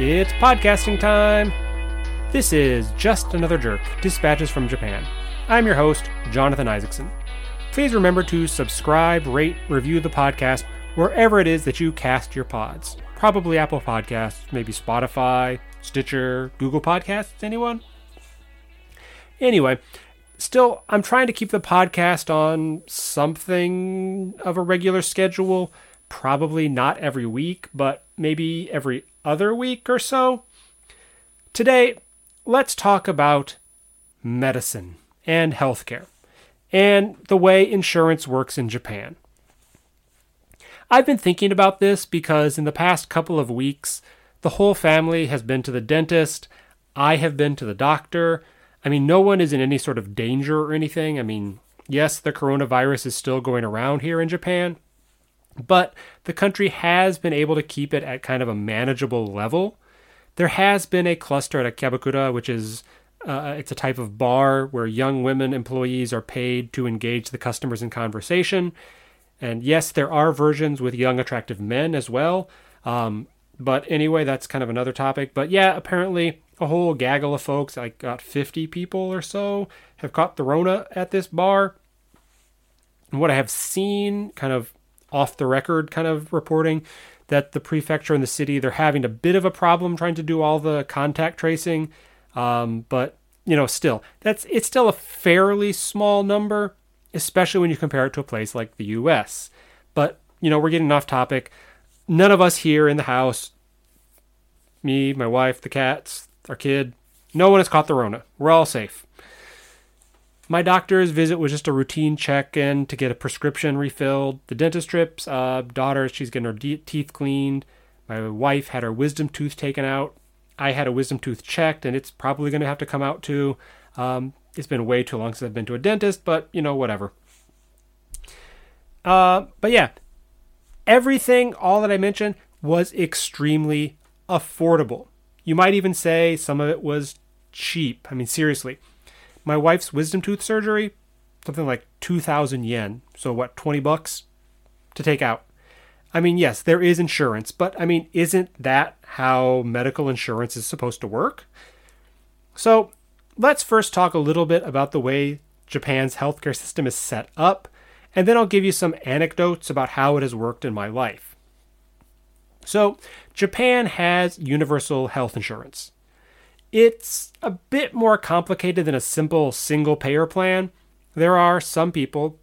It's podcasting time. This is Just Another Jerk Dispatches from Japan. I'm your host, Jonathan Isaacson. Please remember to subscribe, rate, review the podcast wherever it is that you cast your pods. Probably Apple Podcasts, maybe Spotify, Stitcher, Google Podcasts, anyone? Anyway, still, I'm trying to keep the podcast on something of a regular schedule. Probably not every week, but maybe every other week or so. Today, let's talk about medicine and healthcare and the way insurance works in Japan. I've been thinking about this because in the past couple of weeks, the whole family has been to the dentist. I have been to the doctor. I mean, no one is in any sort of danger or anything. I mean, yes, the coronavirus is still going around here in Japan, but the country has been able to keep it at kind of a manageable level. There has been a cluster at a Kyabakura, which is uh, it's a type of bar where young women employees are paid to engage the customers in conversation. And yes, there are versions with young, attractive men as well. Um, but anyway, that's kind of another topic. But yeah, apparently a whole gaggle of folks, like got 50 people or so, have caught the Rona at this bar. And what I have seen, kind of off the record kind of reporting that the prefecture and the city they're having a bit of a problem trying to do all the contact tracing. Um, but you know still that's it's still a fairly small number especially when you compare it to a place like the us but you know we're getting off topic. None of us here in the house me my wife the cats our kid no one has caught the rona. We're all safe my doctor's visit was just a routine check in to get a prescription refilled. The dentist trips, uh, daughter, she's getting her de- teeth cleaned. My wife had her wisdom tooth taken out. I had a wisdom tooth checked, and it's probably going to have to come out too. Um, it's been way too long since I've been to a dentist, but you know, whatever. Uh, but yeah, everything, all that I mentioned, was extremely affordable. You might even say some of it was cheap. I mean, seriously my wife's wisdom tooth surgery, something like 2,000 yen. So, what, 20 bucks to take out? I mean, yes, there is insurance, but I mean, isn't that how medical insurance is supposed to work? So, let's first talk a little bit about the way Japan's healthcare system is set up, and then I'll give you some anecdotes about how it has worked in my life. So, Japan has universal health insurance. It's a bit more complicated than a simple single payer plan. There are some people,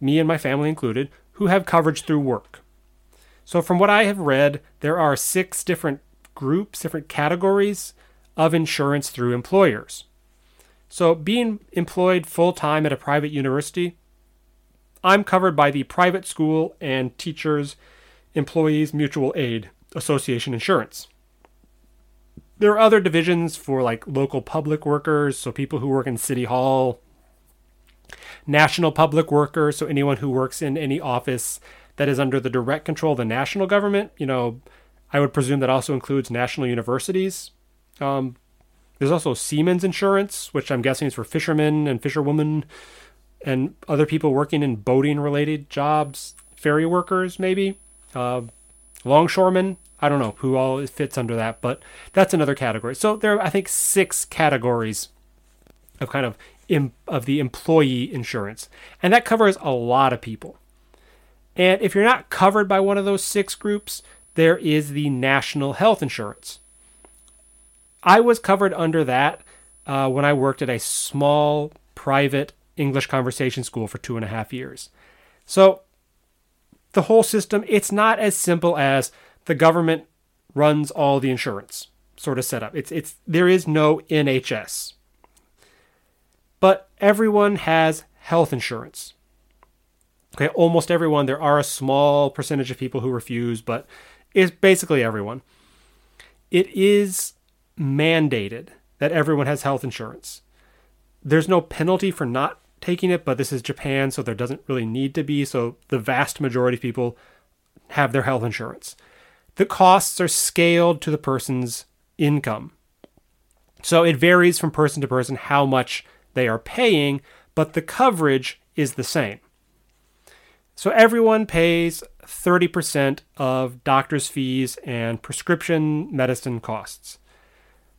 me and my family included, who have coverage through work. So, from what I have read, there are six different groups, different categories of insurance through employers. So, being employed full time at a private university, I'm covered by the Private School and Teachers Employees Mutual Aid Association insurance there are other divisions for like local public workers, so people who work in city hall, national public workers, so anyone who works in any office that is under the direct control of the national government. You know, I would presume that also includes national universities. Um, there's also Seamen's Insurance, which I'm guessing is for fishermen and fisherwomen and other people working in boating related jobs, ferry workers, maybe. Uh, longshoremen, I don't know who all fits under that, but that's another category. So there are, I think, six categories of kind of Im- of the employee insurance, and that covers a lot of people. And if you're not covered by one of those six groups, there is the national health insurance. I was covered under that uh, when I worked at a small private English conversation school for two and a half years. So the whole system, it's not as simple as the government runs all the insurance sort of setup. It's it's there is no NHS. But everyone has health insurance. Okay, almost everyone. There are a small percentage of people who refuse, but it's basically everyone. It is mandated that everyone has health insurance. There's no penalty for not taking it, but this is Japan, so there doesn't really need to be. So the vast majority of people have their health insurance the costs are scaled to the person's income. So it varies from person to person how much they are paying, but the coverage is the same. So everyone pays 30% of doctors' fees and prescription medicine costs.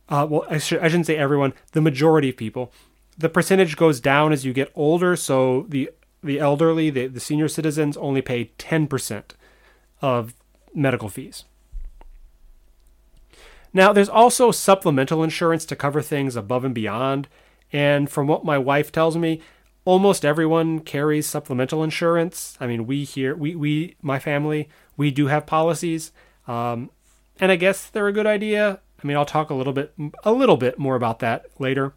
Uh, well, I, should, I shouldn't say everyone, the majority of people. The percentage goes down as you get older, so the the elderly, the, the senior citizens only pay 10% of medical fees. Now, there's also supplemental insurance to cover things above and beyond. And from what my wife tells me, almost everyone carries supplemental insurance. I mean, we here, we, we my family, we do have policies. Um, and I guess they're a good idea. I mean, I'll talk a little bit, a little bit more about that later.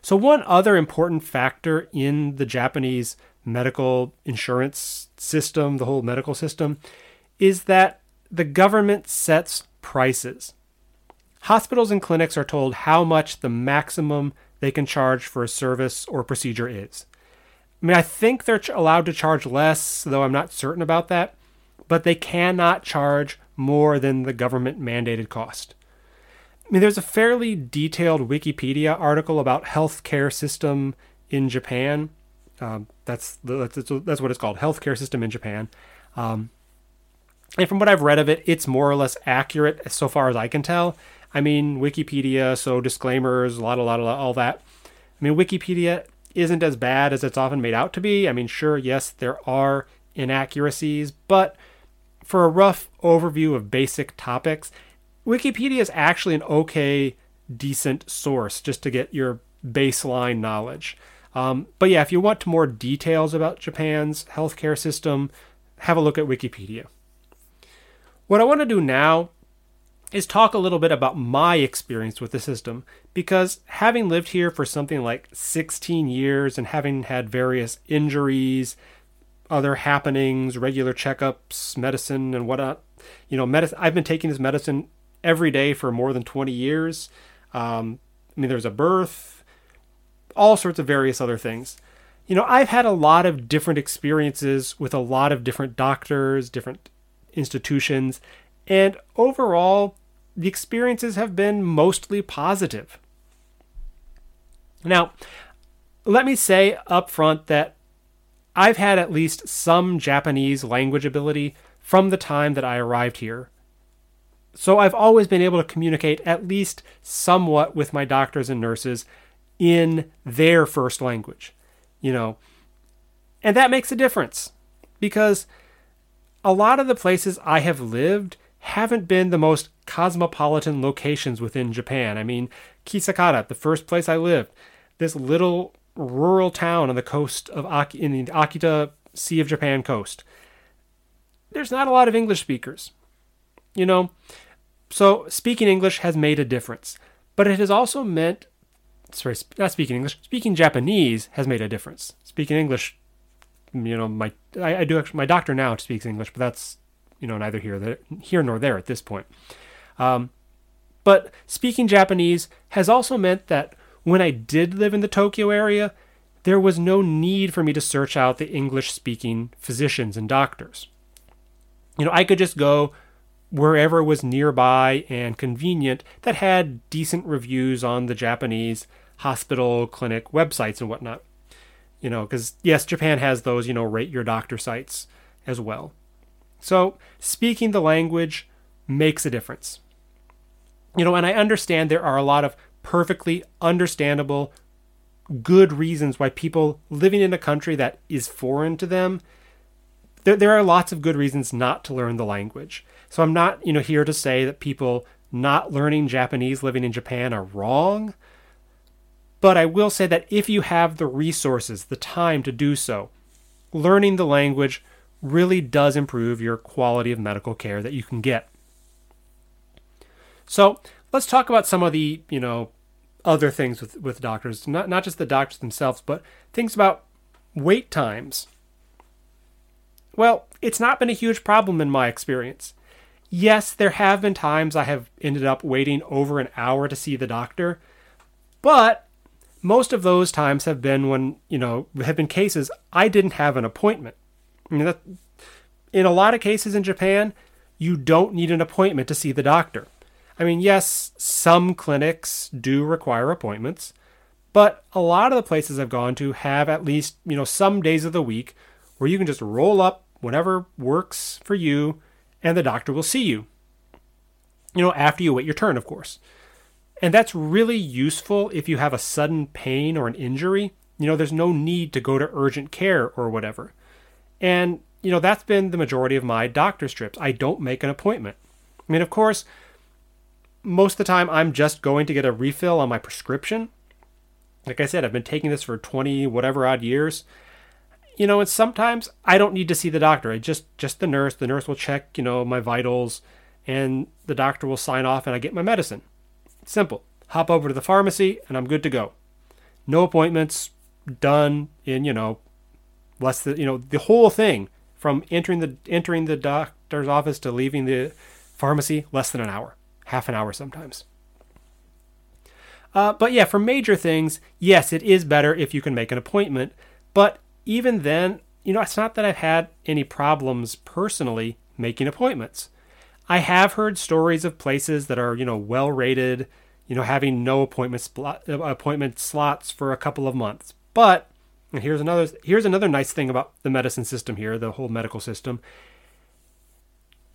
So, one other important factor in the Japanese medical insurance system, the whole medical system, is that the government sets prices. Hospitals and clinics are told how much the maximum they can charge for a service or procedure is. I mean, I think they're allowed to charge less, though I'm not certain about that, but they cannot charge more than the government mandated cost. I mean, there's a fairly detailed Wikipedia article about healthcare system in Japan. Um, that's, that's that's what it's called, healthcare system in Japan. Um, and from what I've read of it, it's more or less accurate so far as I can tell. I mean, Wikipedia, so disclaimers, a lot, a lot, a lot, all that. I mean, Wikipedia isn't as bad as it's often made out to be. I mean, sure, yes, there are inaccuracies, but for a rough overview of basic topics, Wikipedia is actually an okay, decent source just to get your baseline knowledge. Um, but yeah, if you want more details about Japan's healthcare system, have a look at Wikipedia. What I want to do now is talk a little bit about my experience with the system because having lived here for something like 16 years and having had various injuries, other happenings, regular checkups, medicine, and whatnot, you know, medicine. I've been taking this medicine every day for more than 20 years. Um, I mean, there's a birth, all sorts of various other things. You know, I've had a lot of different experiences with a lot of different doctors, different institutions, and overall, the experiences have been mostly positive. Now, let me say up front that I've had at least some Japanese language ability from the time that I arrived here. So I've always been able to communicate at least somewhat with my doctors and nurses in their first language, you know. And that makes a difference because a lot of the places I have lived haven't been the most cosmopolitan locations within Japan. I mean, Kisakata, the first place I lived, this little rural town on the coast of Aki, in the Akita Sea of Japan coast. There's not a lot of English speakers. You know, so speaking English has made a difference, but it has also meant sorry, not speaking English, speaking Japanese has made a difference. Speaking English you know, my I, I do actually my doctor now speaks English, but that's you know neither here here nor there at this point. Um, but speaking Japanese has also meant that when I did live in the Tokyo area, there was no need for me to search out the English speaking physicians and doctors. You know, I could just go wherever was nearby and convenient that had decent reviews on the Japanese hospital, clinic websites and whatnot you know, because yes, Japan has those, you know, rate your doctor sites as well. So speaking the language makes a difference. You know, and I understand there are a lot of perfectly understandable, good reasons why people living in a country that is foreign to them, there, there are lots of good reasons not to learn the language. So I'm not, you know, here to say that people not learning Japanese living in Japan are wrong. But I will say that if you have the resources, the time to do so, learning the language really does improve your quality of medical care that you can get. So let's talk about some of the, you know, other things with, with doctors, not, not just the doctors themselves, but things about wait times. Well, it's not been a huge problem in my experience. Yes, there have been times I have ended up waiting over an hour to see the doctor, but most of those times have been when you know have been cases I didn't have an appointment. I mean, that, in a lot of cases in Japan, you don't need an appointment to see the doctor. I mean, yes, some clinics do require appointments, but a lot of the places I've gone to have at least you know some days of the week where you can just roll up whenever works for you, and the doctor will see you. You know, after you wait your turn, of course. And that's really useful if you have a sudden pain or an injury. You know, there's no need to go to urgent care or whatever. And, you know, that's been the majority of my doctor's trips. I don't make an appointment. I mean, of course, most of the time I'm just going to get a refill on my prescription. Like I said, I've been taking this for 20 whatever odd years. You know, and sometimes I don't need to see the doctor. I just just the nurse. The nurse will check, you know, my vitals and the doctor will sign off and I get my medicine. Simple. Hop over to the pharmacy and I'm good to go. No appointments, done in, you know, less than, you know, the whole thing from entering the entering the doctor's office to leaving the pharmacy less than an hour, half an hour sometimes. Uh, but yeah, for major things, yes, it is better if you can make an appointment. But even then, you know, it's not that I've had any problems personally making appointments. I have heard stories of places that are, you know, well rated, you know, having no appointment spl- uh, appointment slots for a couple of months. But here's another here's another nice thing about the medicine system here, the whole medical system.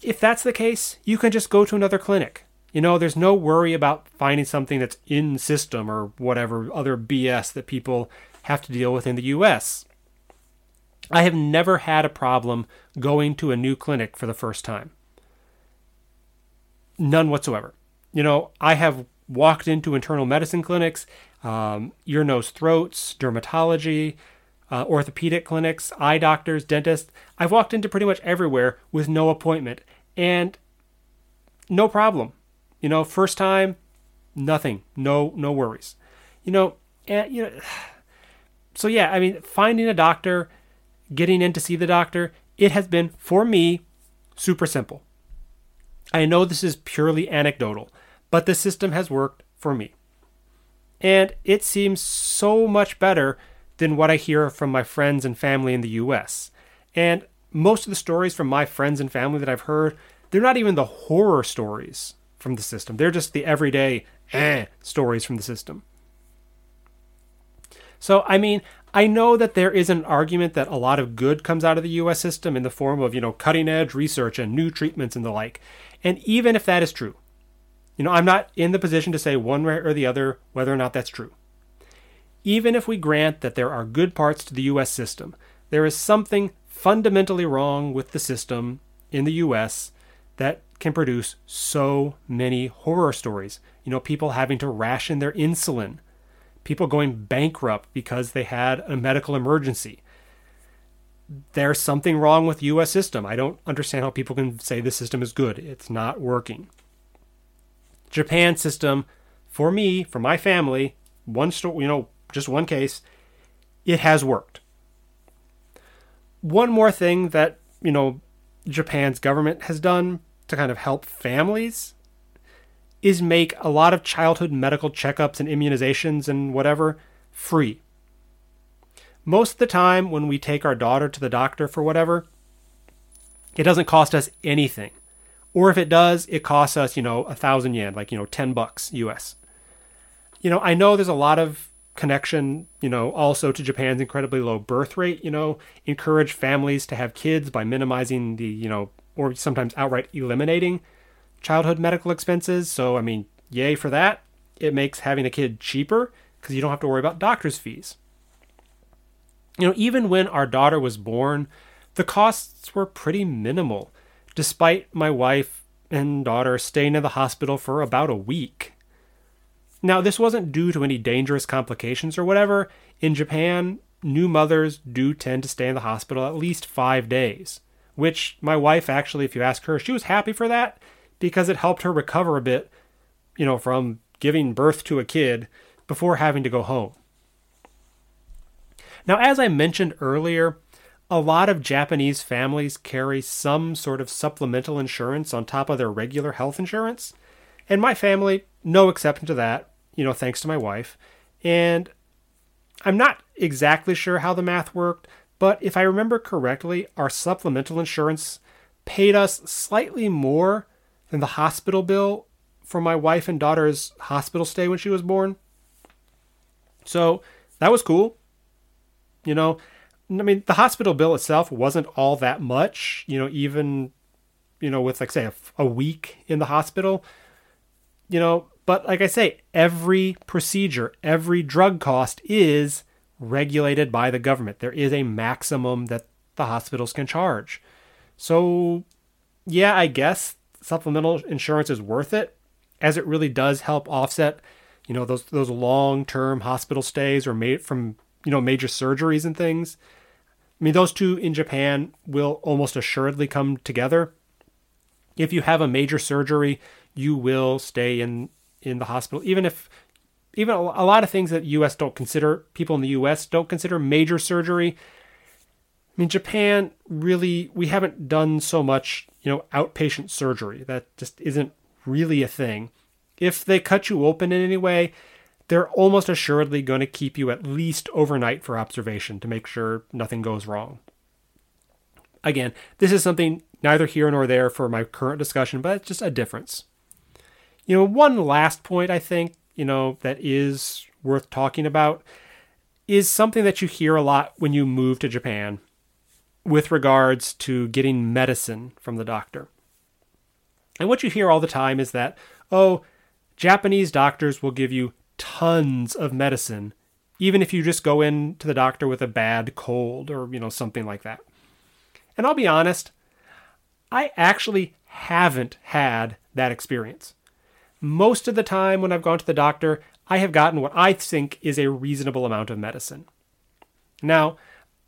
If that's the case, you can just go to another clinic. You know, there's no worry about finding something that's in system or whatever other BS that people have to deal with in the US. I have never had a problem going to a new clinic for the first time. None whatsoever. You know, I have walked into internal medicine clinics, um, ear, nose, throats, dermatology, uh, orthopedic clinics, eye doctors, dentists. I've walked into pretty much everywhere with no appointment and no problem. You know, first time, nothing, no no worries. You know, and you know, so yeah, I mean, finding a doctor, getting in to see the doctor, it has been for me super simple. I know this is purely anecdotal, but the system has worked for me. And it seems so much better than what I hear from my friends and family in the US. And most of the stories from my friends and family that I've heard, they're not even the horror stories from the system. They're just the everyday eh stories from the system. So, I mean, I know that there is an argument that a lot of good comes out of the US system in the form of, you know, cutting edge research and new treatments and the like. And even if that is true, you know, I'm not in the position to say one way or the other whether or not that's true. Even if we grant that there are good parts to the US system, there is something fundamentally wrong with the system in the US that can produce so many horror stories. You know, people having to ration their insulin, people going bankrupt because they had a medical emergency. There's something wrong with the US system. I don't understand how people can say the system is good. It's not working. Japan system, for me, for my family, one story, you know, just one case, it has worked. One more thing that, you know, Japan's government has done to kind of help families is make a lot of childhood medical checkups and immunizations and whatever free. Most of the time, when we take our daughter to the doctor for whatever, it doesn't cost us anything. Or if it does, it costs us, you know, a thousand yen, like, you know, 10 bucks US. You know, I know there's a lot of connection, you know, also to Japan's incredibly low birth rate, you know, encourage families to have kids by minimizing the, you know, or sometimes outright eliminating childhood medical expenses. So, I mean, yay for that. It makes having a kid cheaper because you don't have to worry about doctor's fees. You know, even when our daughter was born, the costs were pretty minimal, despite my wife and daughter staying in the hospital for about a week. Now, this wasn't due to any dangerous complications or whatever. In Japan, new mothers do tend to stay in the hospital at least five days which my wife actually, if you ask her, she was happy for that because it helped her recover a bit, you know, from giving birth to a kid before having to go home. Now, as I mentioned earlier, a lot of Japanese families carry some sort of supplemental insurance on top of their regular health insurance. And my family, no exception to that, you know, thanks to my wife. And I'm not exactly sure how the math worked, but if I remember correctly, our supplemental insurance paid us slightly more than the hospital bill for my wife and daughter's hospital stay when she was born. So that was cool. You know, I mean, the hospital bill itself wasn't all that much, you know, even, you know, with like, say, a, a week in the hospital, you know, but like I say, every procedure, every drug cost is regulated by the government. There is a maximum that the hospitals can charge. So, yeah, I guess supplemental insurance is worth it as it really does help offset, you know, those those long-term hospital stays or made from, you know, major surgeries and things. I mean, those two in Japan will almost assuredly come together. If you have a major surgery, you will stay in in the hospital even if even a lot of things that US don't consider people in the US don't consider major surgery. I mean, Japan really, we haven't done so much, you know, outpatient surgery. That just isn't really a thing. If they cut you open in any way, they're almost assuredly going to keep you at least overnight for observation to make sure nothing goes wrong. Again, this is something neither here nor there for my current discussion, but it's just a difference. You know, one last point I think, you know, that is worth talking about is something that you hear a lot when you move to Japan with regards to getting medicine from the doctor. And what you hear all the time is that, oh, Japanese doctors will give you tons of medicine, even if you just go in to the doctor with a bad cold or, you know, something like that. And I'll be honest, I actually haven't had that experience. Most of the time when I've gone to the doctor, I have gotten what I think is a reasonable amount of medicine. Now,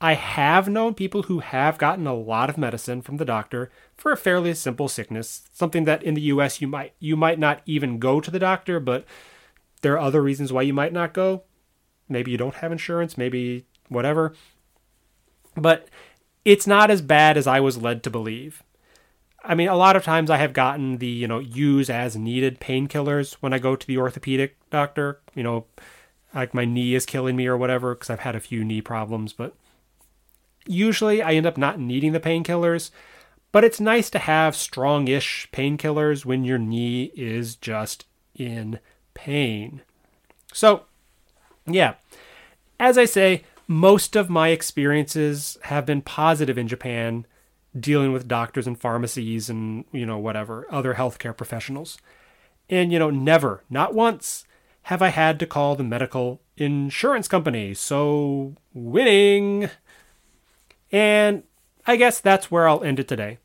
I have known people who have gotten a lot of medicine from the doctor for a fairly simple sickness, something that in the US you might you might not even go to the doctor, but there are other reasons why you might not go. Maybe you don't have insurance, maybe whatever. But it's not as bad as I was led to believe. I mean, a lot of times I have gotten the, you know, use as needed painkillers when I go to the orthopedic doctor, you know, like my knee is killing me or whatever, because I've had a few knee problems. But usually I end up not needing the painkillers. But it's nice to have strong ish painkillers when your knee is just in pain. So, yeah, as I say, most of my experiences have been positive in Japan dealing with doctors and pharmacies and, you know, whatever, other healthcare professionals. And, you know, never, not once, have I had to call the medical insurance company. So, winning. And I guess that's where I'll end it today.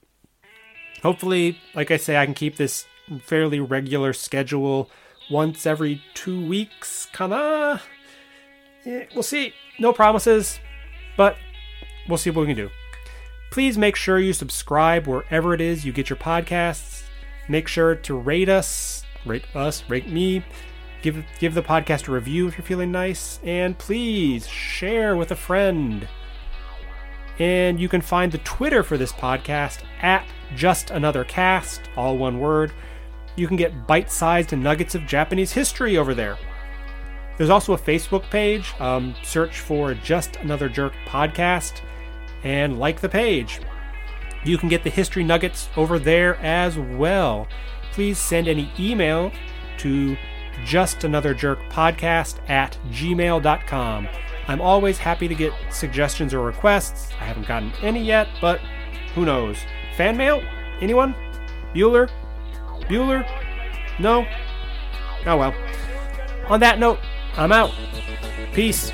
Hopefully, like I say, I can keep this fairly regular schedule once every two weeks, kinda. Yeah, we'll see. No promises, but we'll see what we can do. Please make sure you subscribe wherever it is you get your podcasts. Make sure to rate us, rate us, rate me. Give give the podcast a review if you're feeling nice, and please share with a friend. And you can find the Twitter for this podcast at just another cast, all one word. You can get bite-sized nuggets of Japanese history over there. There's also a Facebook page. Um, search for Just Another Jerk podcast and like the page. You can get the history nuggets over there as well. Please send any email to just another jerk podcast at gmail.com. I'm always happy to get suggestions or requests. I haven't gotten any yet, but who knows? Fan mail? Anyone? Bueller? Bueller? No? Oh well. On that note, I'm out. Peace.